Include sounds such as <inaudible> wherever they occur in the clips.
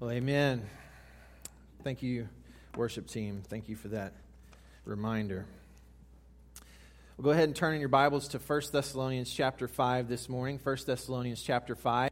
Well, amen. Thank you, worship team. Thank you for that reminder. We'll go ahead and turn in your Bibles to 1 Thessalonians chapter 5 this morning. 1 Thessalonians chapter 5.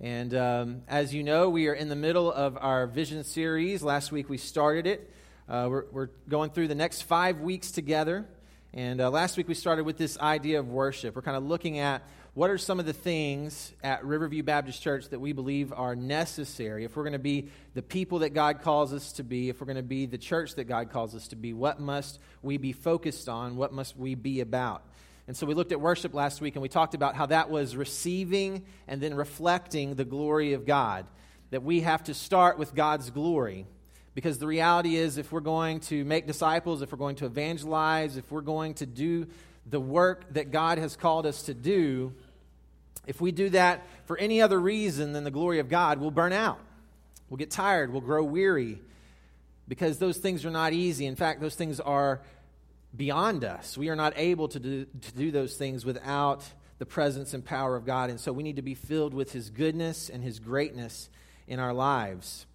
And um, as you know, we are in the middle of our vision series. Last week we started it. Uh, we're, we're, going through the next five weeks together. And uh, last week we started with this idea of worship. We're kind of looking at what are some of the things at Riverview Baptist Church that we believe are necessary if we're going to be the people that God calls us to be, if we're going to be the church that God calls us to be? What must we be focused on? What must we be about? And so we looked at worship last week and we talked about how that was receiving and then reflecting the glory of God. That we have to start with God's glory. Because the reality is, if we're going to make disciples, if we're going to evangelize, if we're going to do the work that God has called us to do, if we do that for any other reason than the glory of God, we'll burn out. We'll get tired. We'll grow weary because those things are not easy. In fact, those things are beyond us. We are not able to do, to do those things without the presence and power of God. And so we need to be filled with His goodness and His greatness in our lives.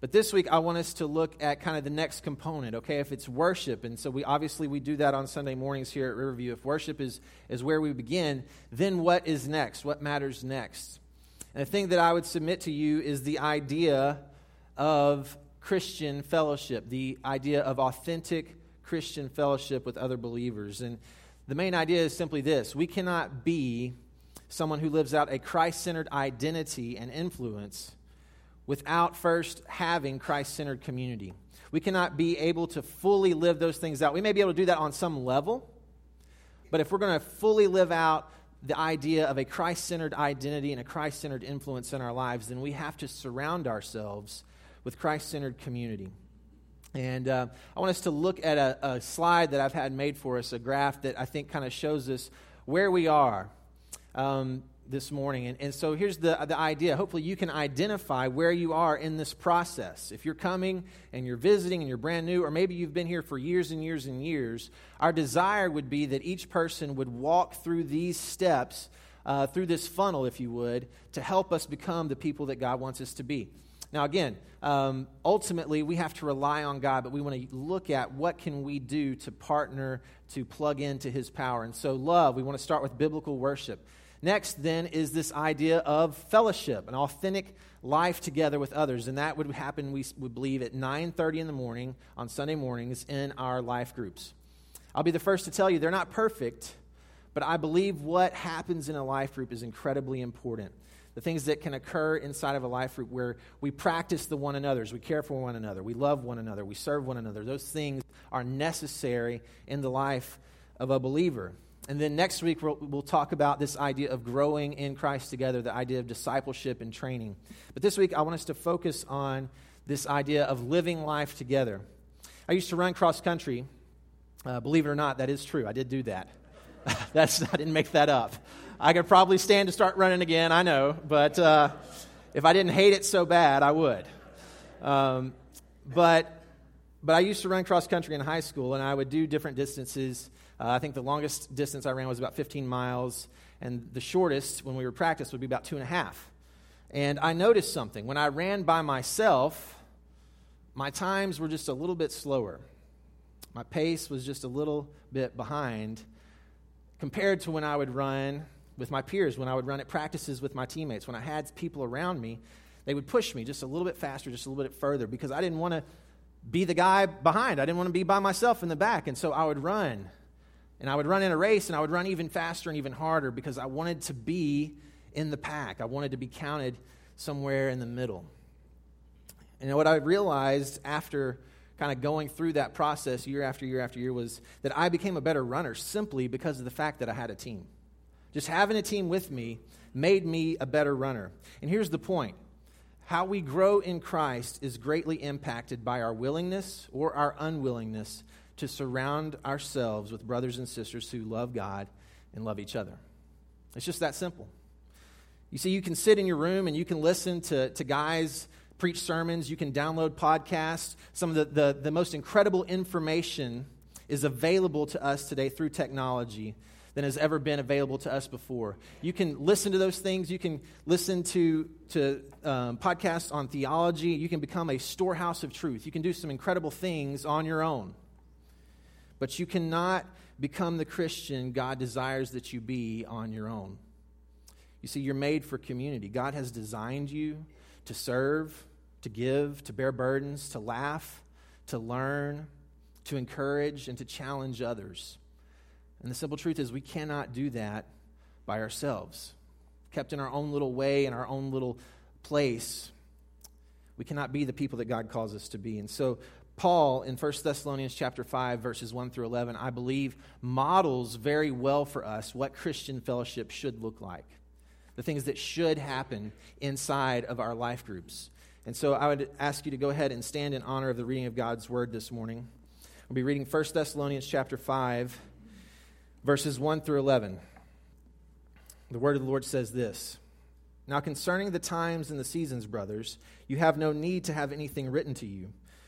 But this week, I want us to look at kind of the next component, okay? If it's worship, and so we obviously we do that on Sunday mornings here at Riverview. If worship is, is where we begin, then what is next? What matters next? And the thing that I would submit to you is the idea of Christian fellowship, the idea of authentic Christian fellowship with other believers. And the main idea is simply this we cannot be someone who lives out a Christ centered identity and influence without first having Christ centered community. We cannot be able to fully live those things out. We may be able to do that on some level, but if we're going to fully live out the idea of a Christ centered identity and a Christ centered influence in our lives, then we have to surround ourselves with Christ centered community. And uh, I want us to look at a, a slide that I've had made for us, a graph that I think kind of shows us where we are. Um, this morning. And, and so here's the, the idea. Hopefully, you can identify where you are in this process. If you're coming and you're visiting and you're brand new, or maybe you've been here for years and years and years, our desire would be that each person would walk through these steps, uh, through this funnel, if you would, to help us become the people that God wants us to be. Now, again, um, ultimately, we have to rely on God, but we want to look at what can we do to partner, to plug into His power. And so, love, we want to start with biblical worship. Next, then, is this idea of fellowship, an authentic life together with others. And that would happen, we would believe, at 9.30 in the morning on Sunday mornings in our life groups. I'll be the first to tell you they're not perfect, but I believe what happens in a life group is incredibly important. The things that can occur inside of a life group where we practice the one another's, we care for one another, we love one another, we serve one another. Those things are necessary in the life of a believer. And then next week, we'll, we'll, talk about this idea of growing in Christ together, the idea of discipleship and training. But this week, I want us to focus on this idea of living life together. I used to run cross country. Uh, believe it or not, that is true. I did do that. <laughs> That's, I didn't make that up. I could probably stand to start running again, I know, but uh, if I didn't hate it so bad, I would. Um, but, but I used to run cross country in high school, and I would do different distances. Uh, I think the longest distance I ran was about 15 miles, and the shortest when we were practice would be about two and a half. And I noticed something. When I ran by myself, my times were just a little bit slower. My pace was just a little bit behind compared to when I would run with my peers, when I would run at practices with my teammates. When I had people around me, they would push me just a little bit faster, just a little bit further, because I didn't want to be the guy behind. I didn't want to be by myself in the back. And so I would run and I would run in a race and I would run even faster and even harder because I wanted to be in the pack. I wanted to be counted somewhere in the middle. And what I realized after kind of going through that process year after year after year was that I became a better runner simply because of the fact that I had a team. Just having a team with me made me a better runner. And here's the point how we grow in Christ is greatly impacted by our willingness or our unwillingness to surround ourselves with brothers and sisters who love God and love each other. It's just that simple. You see, you can sit in your room and you can listen to, to guys preach sermons, you can download podcasts. Some of the, the, the most incredible information is available to us today through technology than has ever been available to us before. You can listen to those things. You can listen to, to um, podcasts on theology. You can become a storehouse of truth. You can do some incredible things on your own. But you cannot become the Christian God desires that you be on your own. You see, you're made for community. God has designed you to serve, to give, to bear burdens, to laugh, to learn, to encourage, and to challenge others. And the simple truth is, we cannot do that by ourselves. Kept in our own little way, in our own little place, we cannot be the people that God calls us to be. And so, Paul in 1 Thessalonians chapter 5 verses 1 through 11 I believe models very well for us what Christian fellowship should look like. The things that should happen inside of our life groups. And so I would ask you to go ahead and stand in honor of the reading of God's word this morning. We'll be reading 1 Thessalonians chapter 5 verses 1 through 11. The word of the Lord says this Now, concerning the times and the seasons, brothers, you have no need to have anything written to you,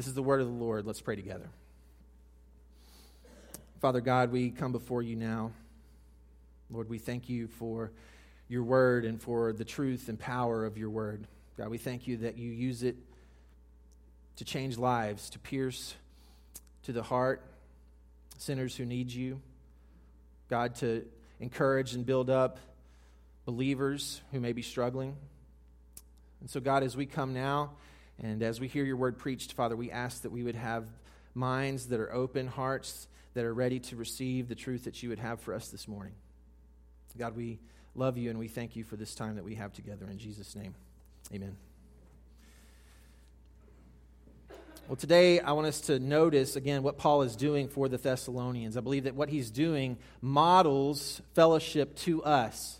This is the word of the Lord. Let's pray together. Father God, we come before you now. Lord, we thank you for your word and for the truth and power of your word. God, we thank you that you use it to change lives, to pierce to the heart sinners who need you. God, to encourage and build up believers who may be struggling. And so, God, as we come now and as we hear your word preached, Father, we ask that we would have minds that are open, hearts that are ready to receive the truth that you would have for us this morning. God, we love you and we thank you for this time that we have together. In Jesus' name, amen. Well, today I want us to notice again what Paul is doing for the Thessalonians. I believe that what he's doing models fellowship to us.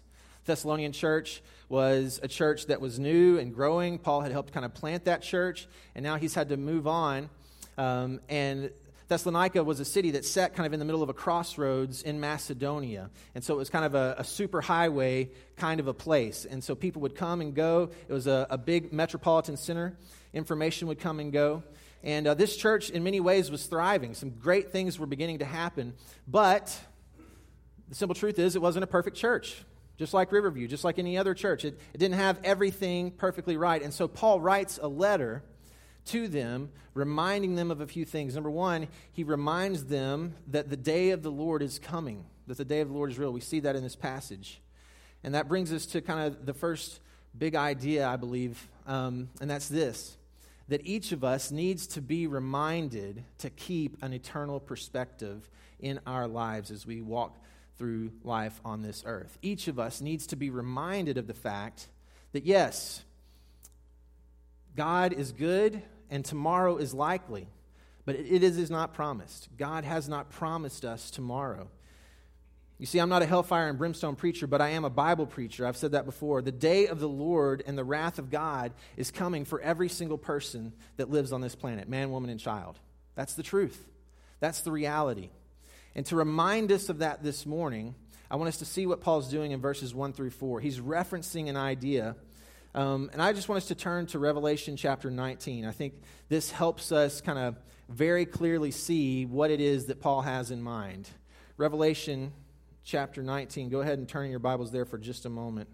Thessalonian church was a church that was new and growing. Paul had helped kind of plant that church, and now he's had to move on. Um, and Thessalonica was a city that sat kind of in the middle of a crossroads in Macedonia. And so it was kind of a, a super highway kind of a place. And so people would come and go. It was a, a big metropolitan center. Information would come and go. And uh, this church, in many ways, was thriving. Some great things were beginning to happen. But the simple truth is, it wasn't a perfect church just like Riverview, just like any other church. It, it didn't have everything perfectly right. And so Paul writes a letter to them, reminding them of a few things. Number one, he reminds them that the day of the Lord is coming, that the day of the Lord is real. We see that in this passage. And that brings us to kind of the first big idea, I believe, um, and that's this that each of us needs to be reminded to keep an eternal perspective in our lives as we walk through life on this earth. Each of us needs to be reminded of the fact that, yes, God is good and tomorrow is likely, but it is, is not promised. God has not promised us tomorrow. You see, I'm not a hellfire and brimstone preacher, but I am a Bible preacher. I've said that before. The day of the Lord and the wrath of God is coming for every single person that lives on this planet man, woman, and child. That's the truth. That's the reality. And to remind us of that this morning, I want us to see what Paul's doing in verses 1 through 4. He's referencing an idea. Um, and I just want us to turn to Revelation chapter 19. I think this helps us kind of very clearly see what it is that Paul has in mind. Revelation chapter 19. Go ahead and turn your Bibles there for just a moment.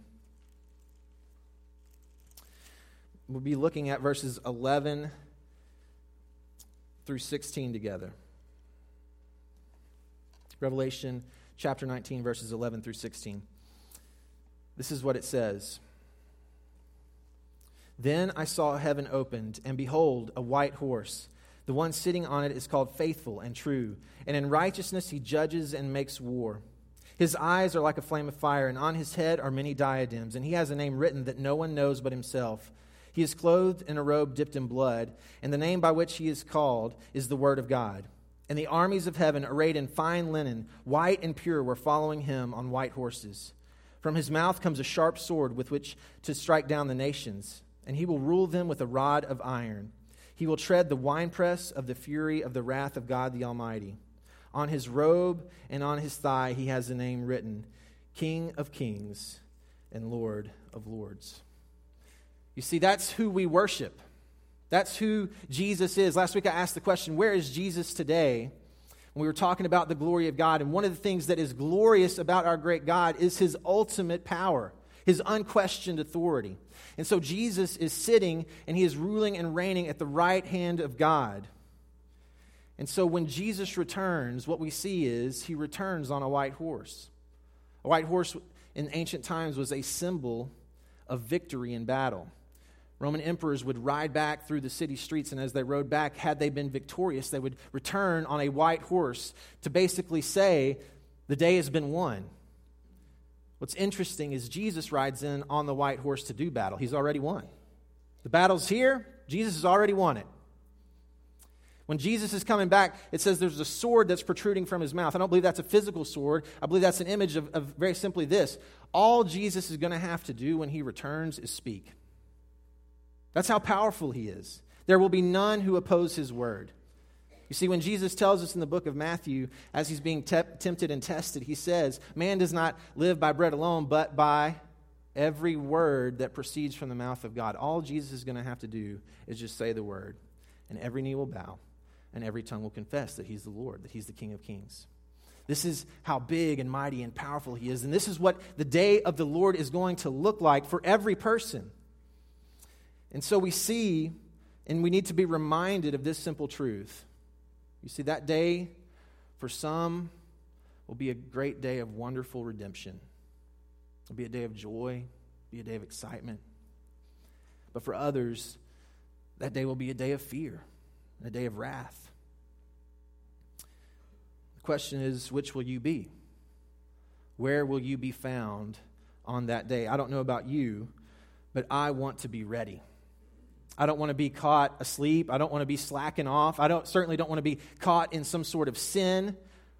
We'll be looking at verses 11 through 16 together. Revelation chapter 19, verses 11 through 16. This is what it says Then I saw heaven opened, and behold, a white horse. The one sitting on it is called Faithful and True, and in righteousness he judges and makes war. His eyes are like a flame of fire, and on his head are many diadems, and he has a name written that no one knows but himself. He is clothed in a robe dipped in blood, and the name by which he is called is the Word of God. And the armies of heaven, arrayed in fine linen, white and pure, were following him on white horses. From his mouth comes a sharp sword with which to strike down the nations and he will rule them with a rod of iron. He will tread the winepress of the fury of the wrath of God the Almighty. On his robe and on his thigh he has the name written King of Kings and Lord of Lords. You see, that's who we worship. That's who Jesus is. Last week I asked the question, Where is Jesus today? When we were talking about the glory of God. And one of the things that is glorious about our great God is his ultimate power, his unquestioned authority. And so Jesus is sitting and he is ruling and reigning at the right hand of God. And so when Jesus returns, what we see is he returns on a white horse. A white horse in ancient times was a symbol of victory in battle. Roman emperors would ride back through the city streets, and as they rode back, had they been victorious, they would return on a white horse to basically say, The day has been won. What's interesting is Jesus rides in on the white horse to do battle. He's already won. The battle's here, Jesus has already won it. When Jesus is coming back, it says there's a sword that's protruding from his mouth. I don't believe that's a physical sword. I believe that's an image of, of very simply this. All Jesus is going to have to do when he returns is speak. That's how powerful he is. There will be none who oppose his word. You see, when Jesus tells us in the book of Matthew, as he's being te- tempted and tested, he says, Man does not live by bread alone, but by every word that proceeds from the mouth of God. All Jesus is going to have to do is just say the word, and every knee will bow, and every tongue will confess that he's the Lord, that he's the King of kings. This is how big and mighty and powerful he is. And this is what the day of the Lord is going to look like for every person. And so we see, and we need to be reminded of this simple truth you see, that day for some will be a great day of wonderful redemption. It'll be a day of joy, be a day of excitement. But for others, that day will be a day of fear, a day of wrath. The question is, which will you be? Where will you be found on that day? I don't know about you, but I want to be ready. I don't want to be caught asleep. I don't want to be slacking off. I don't, certainly don't want to be caught in some sort of sin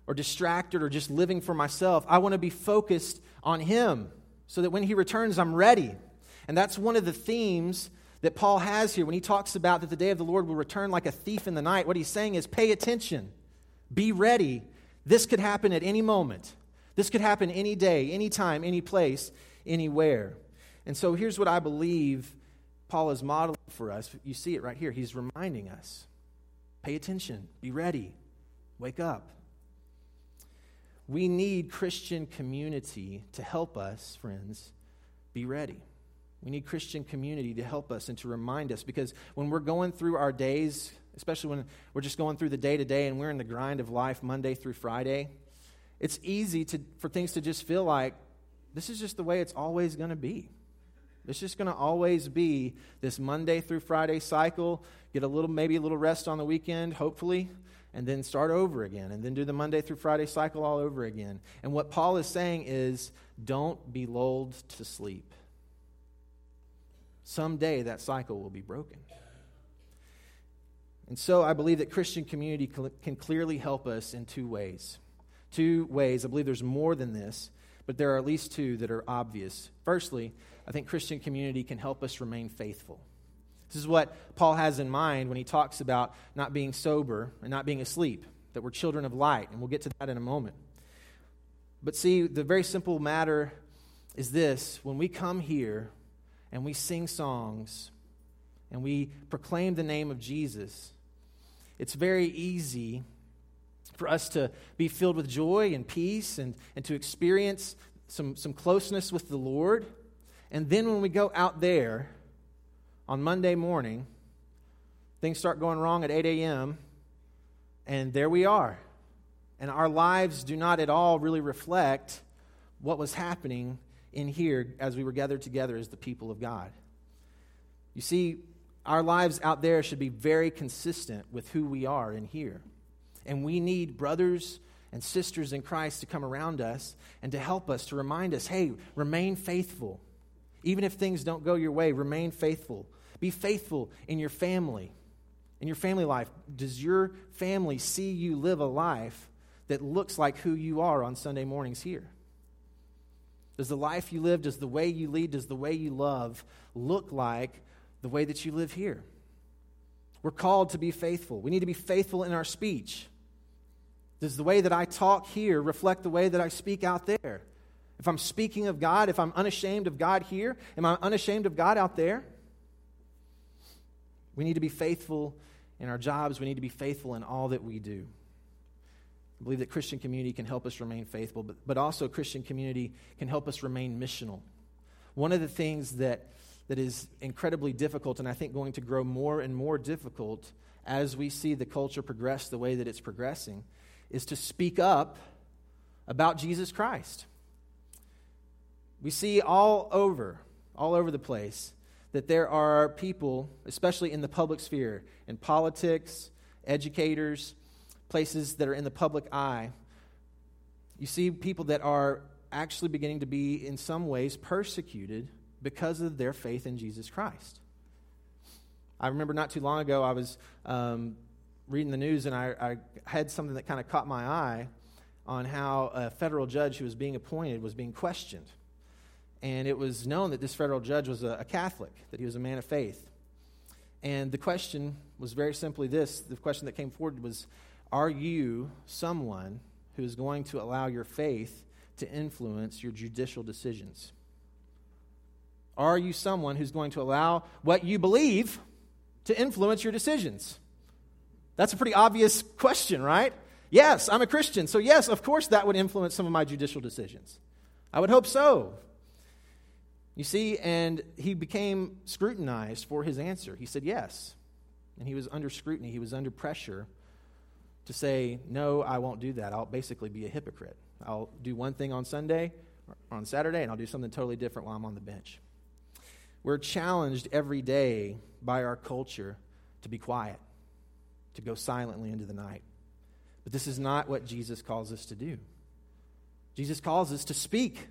or distracted or just living for myself. I want to be focused on Him so that when He returns, I'm ready. And that's one of the themes that Paul has here when he talks about that the day of the Lord will return like a thief in the night. What he's saying is pay attention, be ready. This could happen at any moment. This could happen any day, any time, any place, anywhere. And so here's what I believe Paul is modeling for us. You see it right here. He's reminding us pay attention, be ready, wake up. We need Christian community to help us, friends, be ready. We need Christian community to help us and to remind us because when we're going through our days, especially when we're just going through the day to day and we're in the grind of life Monday through Friday, it's easy to, for things to just feel like this is just the way it's always going to be. It's just going to always be this Monday through Friday cycle. Get a little, maybe a little rest on the weekend, hopefully, and then start over again, and then do the Monday through Friday cycle all over again. And what Paul is saying is don't be lulled to sleep. Someday that cycle will be broken. And so I believe that Christian community can clearly help us in two ways. Two ways. I believe there's more than this, but there are at least two that are obvious. Firstly, I think Christian community can help us remain faithful. This is what Paul has in mind when he talks about not being sober and not being asleep, that we're children of light, and we'll get to that in a moment. But see, the very simple matter is this when we come here and we sing songs and we proclaim the name of Jesus, it's very easy for us to be filled with joy and peace and, and to experience some, some closeness with the Lord. And then when we go out there on Monday morning, things start going wrong at 8 a.m., and there we are. And our lives do not at all really reflect what was happening in here as we were gathered together as the people of God. You see, our lives out there should be very consistent with who we are in here. And we need brothers and sisters in Christ to come around us and to help us, to remind us hey, remain faithful. Even if things don't go your way, remain faithful. Be faithful in your family, in your family life. Does your family see you live a life that looks like who you are on Sunday mornings here? Does the life you live, does the way you lead, does the way you love look like the way that you live here? We're called to be faithful. We need to be faithful in our speech. Does the way that I talk here reflect the way that I speak out there? If I'm speaking of God, if I'm unashamed of God here, am I unashamed of God out there? We need to be faithful in our jobs. We need to be faithful in all that we do. I believe that Christian community can help us remain faithful, but, but also Christian community can help us remain missional. One of the things that, that is incredibly difficult, and I think going to grow more and more difficult as we see the culture progress the way that it's progressing, is to speak up about Jesus Christ. We see all over, all over the place, that there are people, especially in the public sphere, in politics, educators, places that are in the public eye, you see people that are actually beginning to be, in some ways, persecuted because of their faith in Jesus Christ. I remember not too long ago, I was um, reading the news and I, I had something that kind of caught my eye on how a federal judge who was being appointed was being questioned. And it was known that this federal judge was a, a Catholic, that he was a man of faith. And the question was very simply this the question that came forward was Are you someone who is going to allow your faith to influence your judicial decisions? Are you someone who's going to allow what you believe to influence your decisions? That's a pretty obvious question, right? Yes, I'm a Christian, so yes, of course that would influence some of my judicial decisions. I would hope so. You see, and he became scrutinized for his answer. He said yes. And he was under scrutiny, he was under pressure to say, No, I won't do that. I'll basically be a hypocrite. I'll do one thing on Sunday or on Saturday, and I'll do something totally different while I'm on the bench. We're challenged every day by our culture to be quiet, to go silently into the night. But this is not what Jesus calls us to do. Jesus calls us to speak.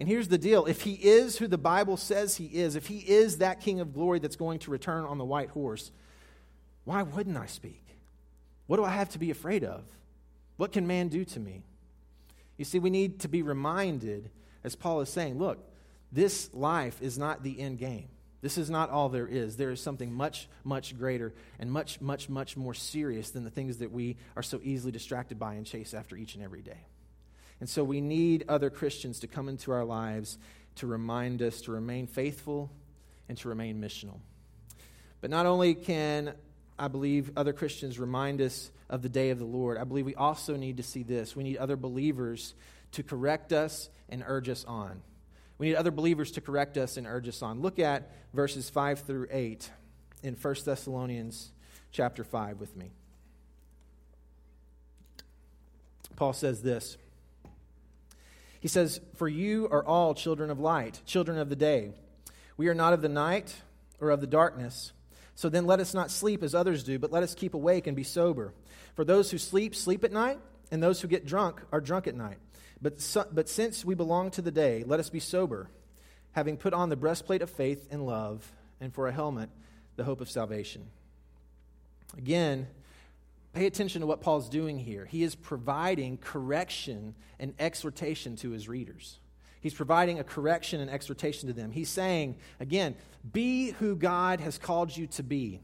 And here's the deal if he is who the Bible says he is, if he is that King of glory that's going to return on the white horse, why wouldn't I speak? What do I have to be afraid of? What can man do to me? You see, we need to be reminded, as Paul is saying, look, this life is not the end game. This is not all there is. There is something much, much greater and much, much, much more serious than the things that we are so easily distracted by and chase after each and every day. And so we need other Christians to come into our lives to remind us to remain faithful and to remain missional. But not only can I believe other Christians remind us of the day of the Lord, I believe we also need to see this. We need other believers to correct us and urge us on. We need other believers to correct us and urge us on. Look at verses 5 through 8 in 1 Thessalonians chapter 5 with me. Paul says this. He says, For you are all children of light, children of the day. We are not of the night or of the darkness. So then let us not sleep as others do, but let us keep awake and be sober. For those who sleep, sleep at night, and those who get drunk are drunk at night. But, so, but since we belong to the day, let us be sober, having put on the breastplate of faith and love, and for a helmet, the hope of salvation. Again, Pay attention to what Paul's doing here. He is providing correction and exhortation to his readers. He's providing a correction and exhortation to them. He's saying, again, be who God has called you to be.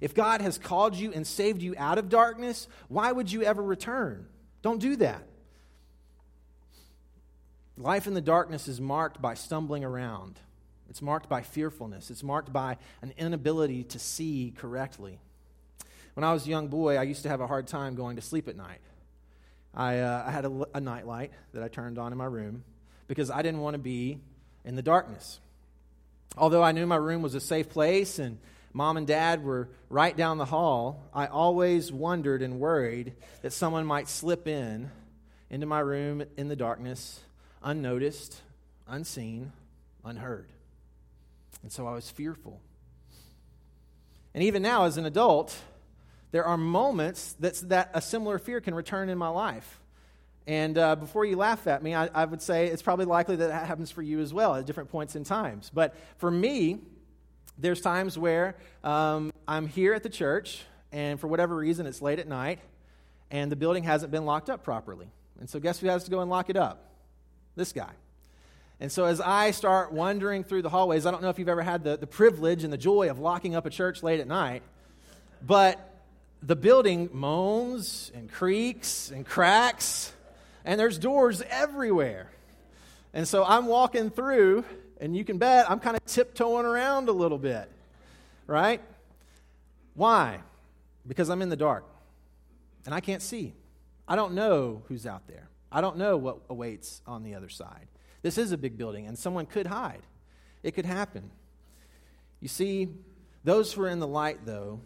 If God has called you and saved you out of darkness, why would you ever return? Don't do that. Life in the darkness is marked by stumbling around, it's marked by fearfulness, it's marked by an inability to see correctly. When I was a young boy, I used to have a hard time going to sleep at night. I, uh, I had a, a that I turned on in my room because I didn't want to be in the darkness. Although I knew my room was a safe place and mom and dad were right down the hall, I always wondered and worried that someone might slip in into my room in the darkness, unnoticed, unseen, unheard. And so I was fearful. And even now, as an adult, there are moments that's, that a similar fear can return in my life. And uh, before you laugh at me, I, I, would say it's probably likely that that happens for you as well at different points in times. But for me, there's times where um, I'm here at the church, and for whatever reason, it's late at night, and the building hasn't been locked up properly. And so, guess who has to go and lock it up? This guy. And so, as I start wandering through the hallways, I don't know if you've ever had the, the privilege and the joy of locking up a church late at night, but the building moans and creaks and cracks, and there's doors everywhere. And so, I'm walking through, and you can bet I'm kind of tiptoeing around a little bit, right? Why? Because I'm in the dark and I can't see. I don't know who's out there. I don't know what awaits on the other side. This is a big building, and someone could hide. It could happen. You see, those who are in the light, though,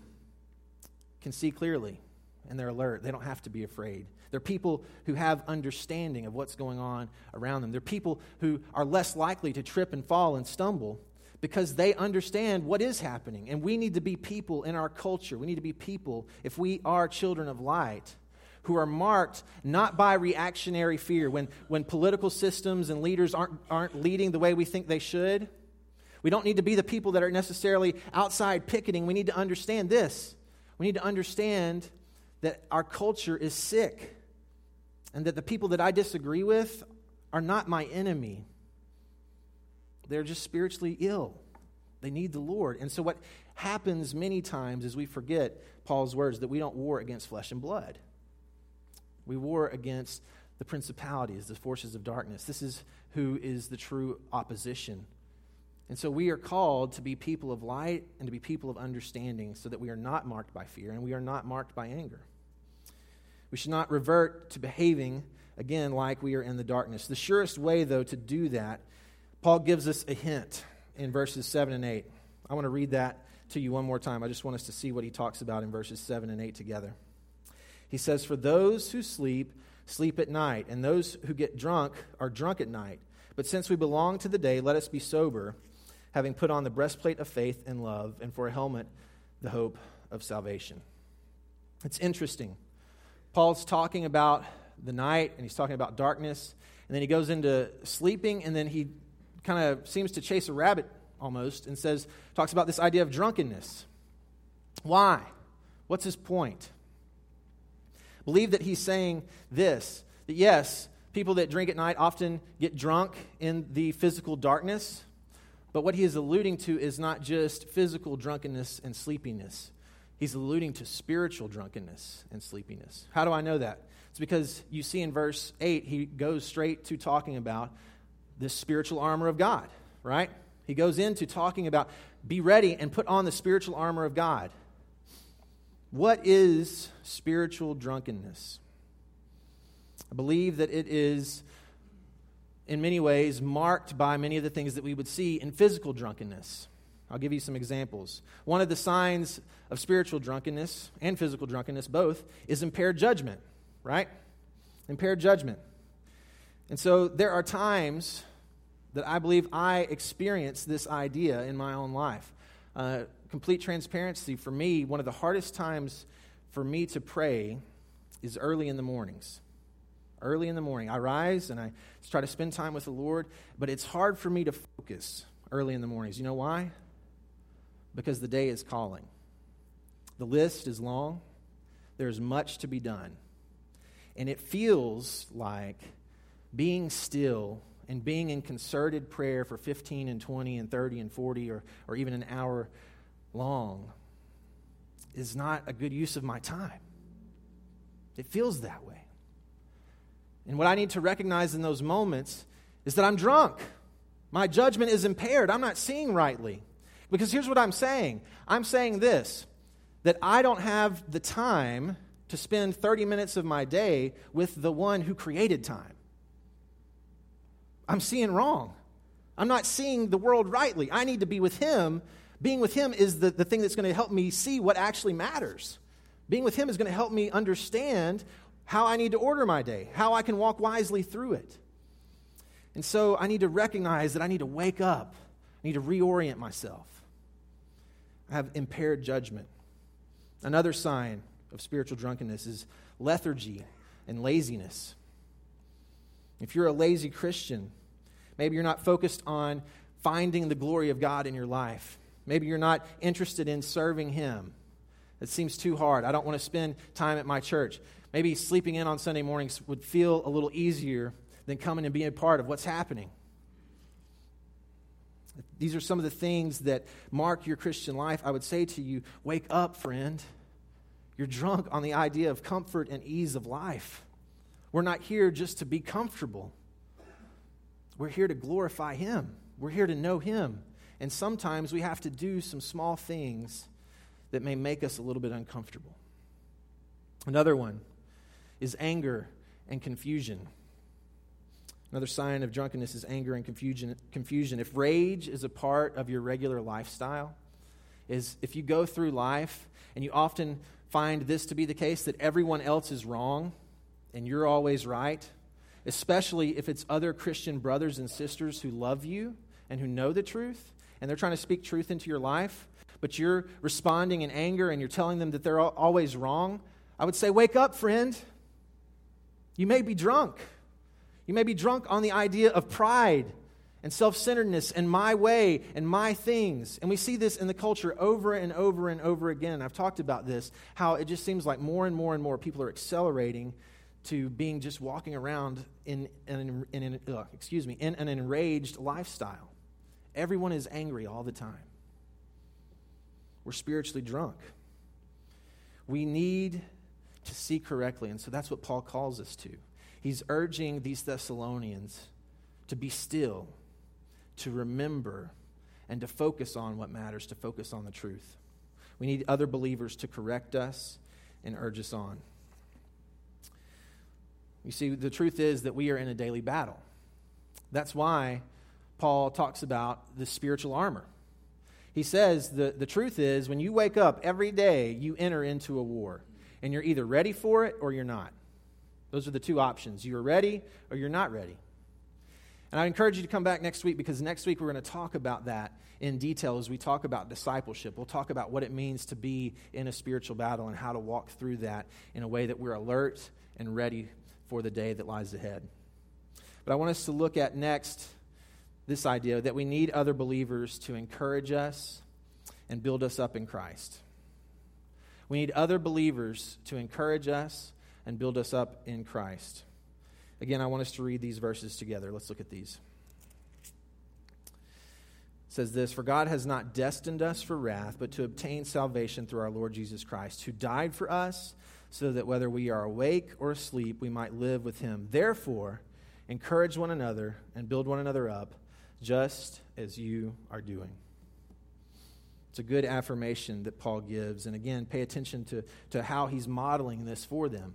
can see clearly and they're alert. They don't have to be afraid. They're people who have understanding of what's going on around them. They're people who are less likely to trip and fall and stumble because they understand what is happening. And we need to be people in our culture. We need to be people, if we are children of light, who are marked not by reactionary fear. When, when political systems and leaders aren't, aren't leading the way we think they should, we don't need to be the people that are necessarily outside picketing. We need to understand this. We need to understand that our culture is sick and that the people that I disagree with are not my enemy. They're just spiritually ill. They need the Lord. And so, what happens many times is we forget Paul's words that we don't war against flesh and blood. We war against the principalities, the forces of darkness. This is who is the true opposition. And so we are called to be people of light and to be people of understanding so that we are not marked by fear and we are not marked by anger. We should not revert to behaving, again, like we are in the darkness. The surest way, though, to do that, Paul gives us a hint in verses 7 and 8. I want to read that to you one more time. I just want us to see what he talks about in verses 7 and 8 together. He says, For those who sleep, sleep at night, and those who get drunk are drunk at night. But since we belong to the day, let us be sober, having put on the breastplate of faith and love, and for a helmet, the hope of salvation. It's interesting. Paul's talking about the night, and he's talking about darkness, and then he goes into sleeping, and then he kind of seems to chase a rabbit almost, and says, talks about this idea of drunkenness. Why? What's his point? Believe that he's saying this that yes, people that drink at night often get drunk in the physical darkness, but what he is alluding to is not just physical drunkenness and sleepiness. He's alluding to spiritual drunkenness and sleepiness. How do I know that? It's because you see in verse 8, he goes straight to talking about this spiritual armor of God, right? He goes into talking about be ready and put on the spiritual armor of God. What is spiritual drunkenness? I believe that it is, in many ways, marked by many of the things that we would see in physical drunkenness. I'll give you some examples. One of the signs of spiritual drunkenness and physical drunkenness, both, is impaired judgment, right? Impaired judgment. And so there are times that I believe I experience this idea in my own life. Uh, complete transparency, for me, one of the hardest times for me to pray is early in the mornings. Early in the morning. I rise and I try to spend time with the Lord, but it's hard for me to focus early in the mornings. You know why? Because the day is calling. The list is long, there's much to be done. And it feels like being still and being in concerted prayer for 15 and 20 and 30 and 40 or, or even an hour long is not a good use of my time. It feels that way. And what I need to recognize in those moments is that I'm drunk. My judgment is impaired. I'm not seeing rightly. Because here's what I'm saying I'm saying this that I don't have the time to spend 30 minutes of my day with the one who created time. I'm seeing wrong. I'm not seeing the world rightly. I need to be with him being with Him is the, the thing that's going to help me see what actually matters. Being with Him is going to help me understand how I need to order my day, how I can walk wisely through it. And so I need to recognize that I need to wake up, I need to reorient myself. I have impaired judgment. Another sign of spiritual drunkenness is lethargy and laziness. If you're a lazy Christian, maybe you're not focused on finding the glory of God in your life. Maybe you're not interested in serving Him. It seems too hard. I don't want to spend time at my church. Maybe sleeping in on Sunday mornings would feel a little easier than coming and being a part of what's happening. These are some of the things that mark your Christian life. I would say to you, wake up, friend. You're drunk on the idea of comfort and ease of life. We're not here just to be comfortable. We're here to glorify Him. We're here to know Him. And sometimes we have to do some small things that may make us a little bit uncomfortable. Another one is anger and confusion. Another sign of drunkenness is anger and confusion. confusion. If rage is a part of your regular lifestyle, is if you go through life and you often find this to be the case that everyone else is wrong and you're always right, especially if it's other Christian brothers and sisters who love you and who know the truth and they're trying to speak truth into your life, but you're responding in anger and you're telling them that they're always wrong, I would say, Wake up, friend. You may be drunk. You may be drunk on the idea of pride and self centeredness and my way and my things. And we see this in the culture over and over and over again. I've talked about this, how it just seems like more and more and more people are accelerating to being just walking around in, in, in, in excuse me, in an enraged lifestyle. Everyone is angry all the time. We're spiritually drunk. We need to see correctly, and so that's what Paul calls us to he's urging these Thessalonians to be still, to remember, and to focus on what matters, to focus on the truth. We need other believers to correct us and urge us on. You see, the truth is that we are in a daily battle. That's why Paul talks about the spiritual armor. He says the, the truth is when you wake up every day, you enter into a war. And you're either ready for it or you're not. Those are the two options. You're ready or you're not ready. And I encourage you to come back next week because next week we're going to talk about that in detail as we talk about discipleship. We'll talk about what it means to be in a spiritual battle and how to walk through that in a way that we're alert and ready for the day that lies ahead. But I want us to look at next this idea that we need other believers to encourage us and build us up in Christ. We need other believers to encourage us and build us up in Christ. Again, I want us to read these verses together. Let's look at these. It says this For God has not destined us for wrath, but to obtain salvation through our Lord Jesus Christ, who died for us, so that whether we are awake or asleep, we might live with him. Therefore, encourage one another and build one another up, just as you are doing. It's a good affirmation that Paul gives. And again, pay attention to, to how he's modeling this for them.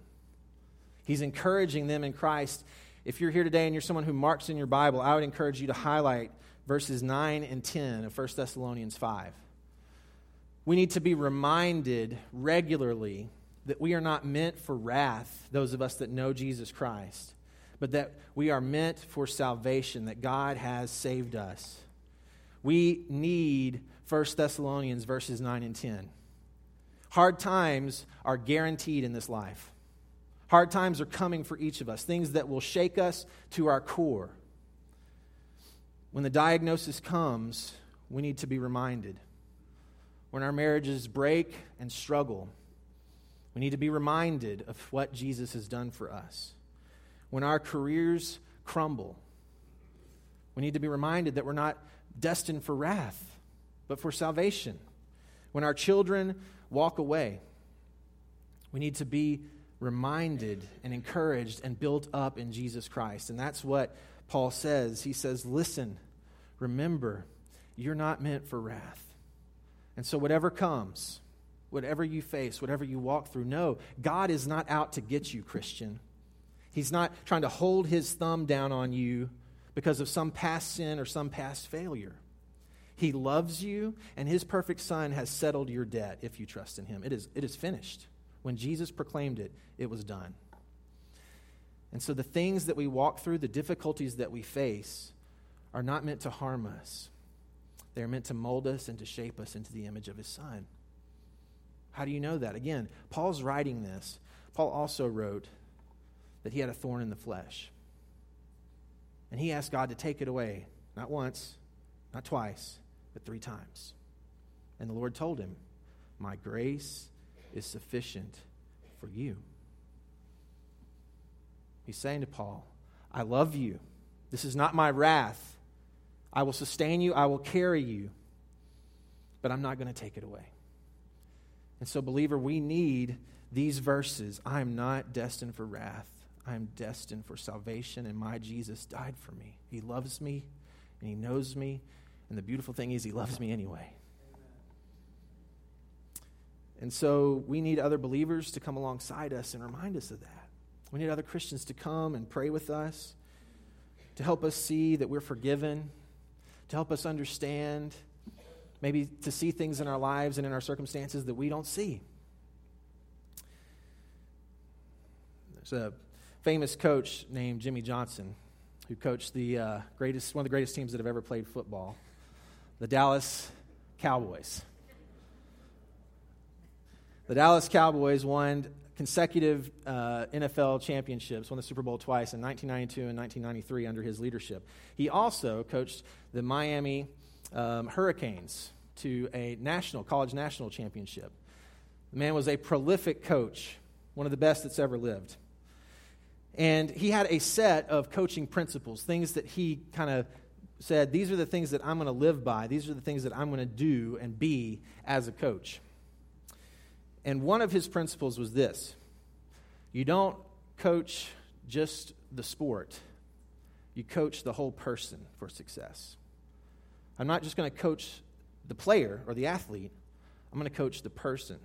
He's encouraging them in Christ. If you're here today and you're someone who marks in your Bible, I would encourage you to highlight verses 9 and 10 of 1 Thessalonians 5. We need to be reminded regularly that we are not meant for wrath, those of us that know Jesus Christ, but that we are meant for salvation, that God has saved us. We need 1 Thessalonians verses 9 and 10. Hard times are guaranteed in this life. Hard times are coming for each of us, things that will shake us to our core. When the diagnosis comes, we need to be reminded. When our marriages break and struggle, we need to be reminded of what Jesus has done for us. When our careers crumble, we need to be reminded that we're not destined for wrath, but for salvation. When our children walk away, we need to be reminded and encouraged and built up in Jesus Christ. And that's what Paul says. He says, Listen, remember, you're not meant for wrath. And so, whatever comes, whatever you face, whatever you walk through, no, God is not out to get you, Christian. He's not trying to hold his thumb down on you because of some past sin or some past failure. He loves you, and his perfect son has settled your debt if you trust in him. It is, it is finished. When Jesus proclaimed it, it was done. And so the things that we walk through, the difficulties that we face, are not meant to harm us. They're meant to mold us and to shape us into the image of his son. How do you know that? Again, Paul's writing this. Paul also wrote that he had a thorn in the flesh. And he asked God to take it away, not once, not twice, but three times. And the Lord told him, My grace is sufficient for you. He's saying to Paul, I love you. This is not my wrath. I will sustain you, I will carry you, but I'm not going to take it away. And so, believer, we need these verses. I am not destined for wrath. I am destined for salvation, and my Jesus died for me. He loves me, and He knows me, and the beautiful thing is, He loves me anyway. And so, we need other believers to come alongside us and remind us of that. We need other Christians to come and pray with us, to help us see that we're forgiven to help us understand, maybe to see things in our lives and in our circumstances that we don't see. There's a famous coach named Jimmy Johnson who coached the uh, greatest, one of the greatest teams that have ever played football, the Dallas Cowboys. The Dallas Cowboys won consecutive uh, NFL championships, won the Super Bowl twice in 1992 and 1993 under his leadership. He also coached the Miami um, Hurricanes to a national, college national championship. The man was a prolific coach, one of the best that's ever lived. And he had a set of coaching principles, things that he kind of said, These are the things that I'm going to live by. These are the things that I'm going to do and be as a coach. And one of his principles was this you don't coach just the sport, you coach the whole person for success. I'm not just going to coach the player or the athlete, I'm going to coach the person.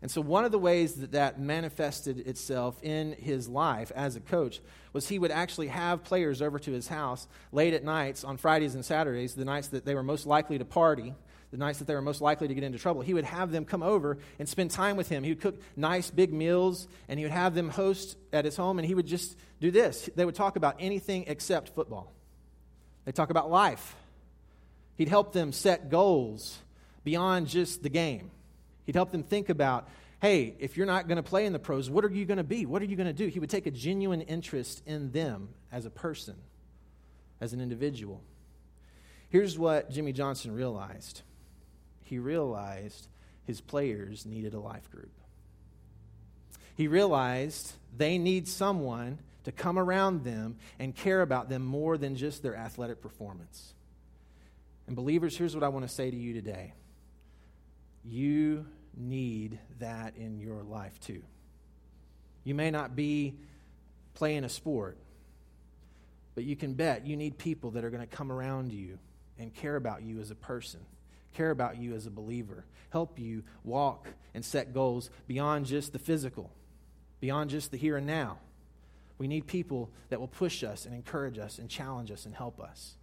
And so, one of the ways that that manifested itself in his life as a coach was he would actually have players over to his house late at nights on Fridays and Saturdays, the nights that they were most likely to party the nights that they were most likely to get into trouble, he would have them come over and spend time with him. He would cook nice big meals and he would have them host at his home and he would just do this. They would talk about anything except football. They talk about life. He'd help them set goals beyond just the game. He'd help them think about, hey, if you're not going to play in the pros, what are you going to be? What are you going to do? He would take a genuine interest in them as a person, as an individual. Here's what Jimmy Johnson realized he realized his players needed a life group. He realized they need someone to come around them and care about them more than just their athletic performance. And, believers, here's what I want to say to you today you need that in your life too. You may not be playing a sport, but you can bet you need people that are going to come around you and care about you as a person care about you as a believer, help you walk and set goals beyond just the physical, beyond just the here and now. We need people that will push us and encourage us and challenge us and help us.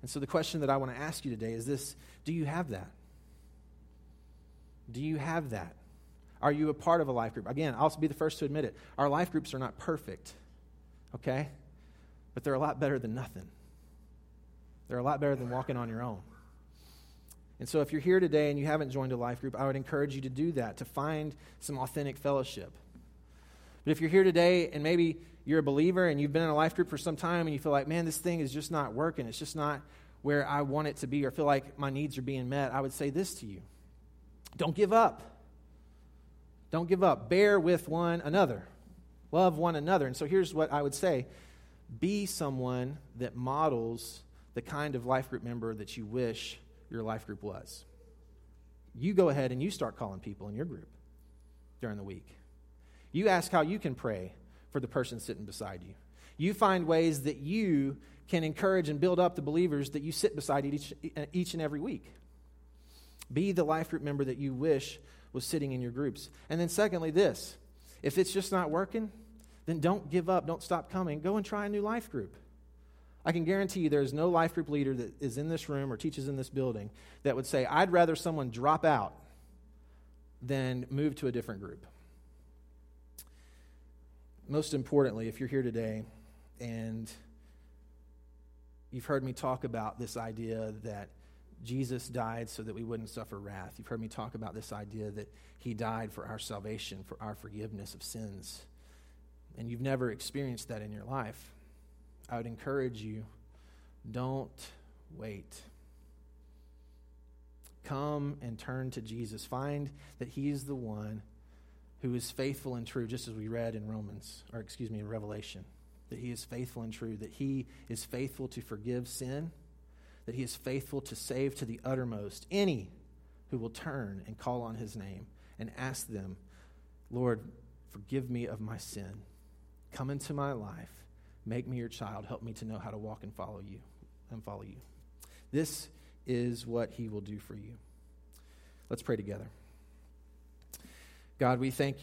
And so, the question that I want to ask you today is this Do you have that? Do you have that? Are you a part of a life group? Again, I'll be the first to admit it. Our life groups are not perfect, okay? But they're a lot better than nothing. They're a lot better than walking on your own. And so, if you're here today and you haven't joined a life group, I would encourage you to do that, to find some authentic fellowship. But if you're here today and maybe you're a believer and you've been in a life group for some time and you feel like, man, this thing is just not working, it's just not where I want it to be, or feel like my needs are being met, I would say this to you Don't give up. Don't give up. Bear with one another. Love one another. And so here's what I would say be someone that models the kind of life group member that you wish your life group was. You go ahead and you start calling people in your group during the week. You ask how you can pray for the person sitting beside you. You find ways that you can encourage and build up the believers that you sit beside each, each and every week. Be the life group member that you wish was sitting in your groups. And then, secondly, this if it's just not working, then don't give up. Don't stop coming. Go and try a new life group. I can guarantee you there's no life group leader that is in this room or teaches in this building that would say, I'd rather someone drop out than move to a different group. Most importantly, if you're here today and you've heard me talk about this idea that Jesus died so that we wouldn't suffer wrath. You've heard me talk about this idea that he died for our salvation, for our forgiveness of sins. And you've never experienced that in your life. I would encourage you don't wait. Come and turn to Jesus. Find that He's the one who is faithful and true, just as we read in Romans, or excuse me, in Revelation. That He is faithful and true, that He is faithful to forgive sin, that He is faithful to save to the uttermost any who will turn and call on His name and ask them, Lord, forgive me of my sin. Come into my life. Make me your child. Help me to know how to walk and follow you and follow you. This is what he will do for you. Let's pray together. God, we thank you.